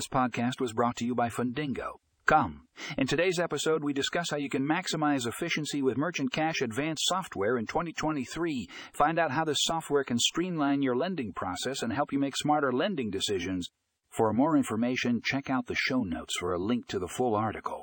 This podcast was brought to you by Fundingo. Come. In today's episode, we discuss how you can maximize efficiency with Merchant Cash Advance software in 2023. Find out how this software can streamline your lending process and help you make smarter lending decisions. For more information, check out the show notes for a link to the full article.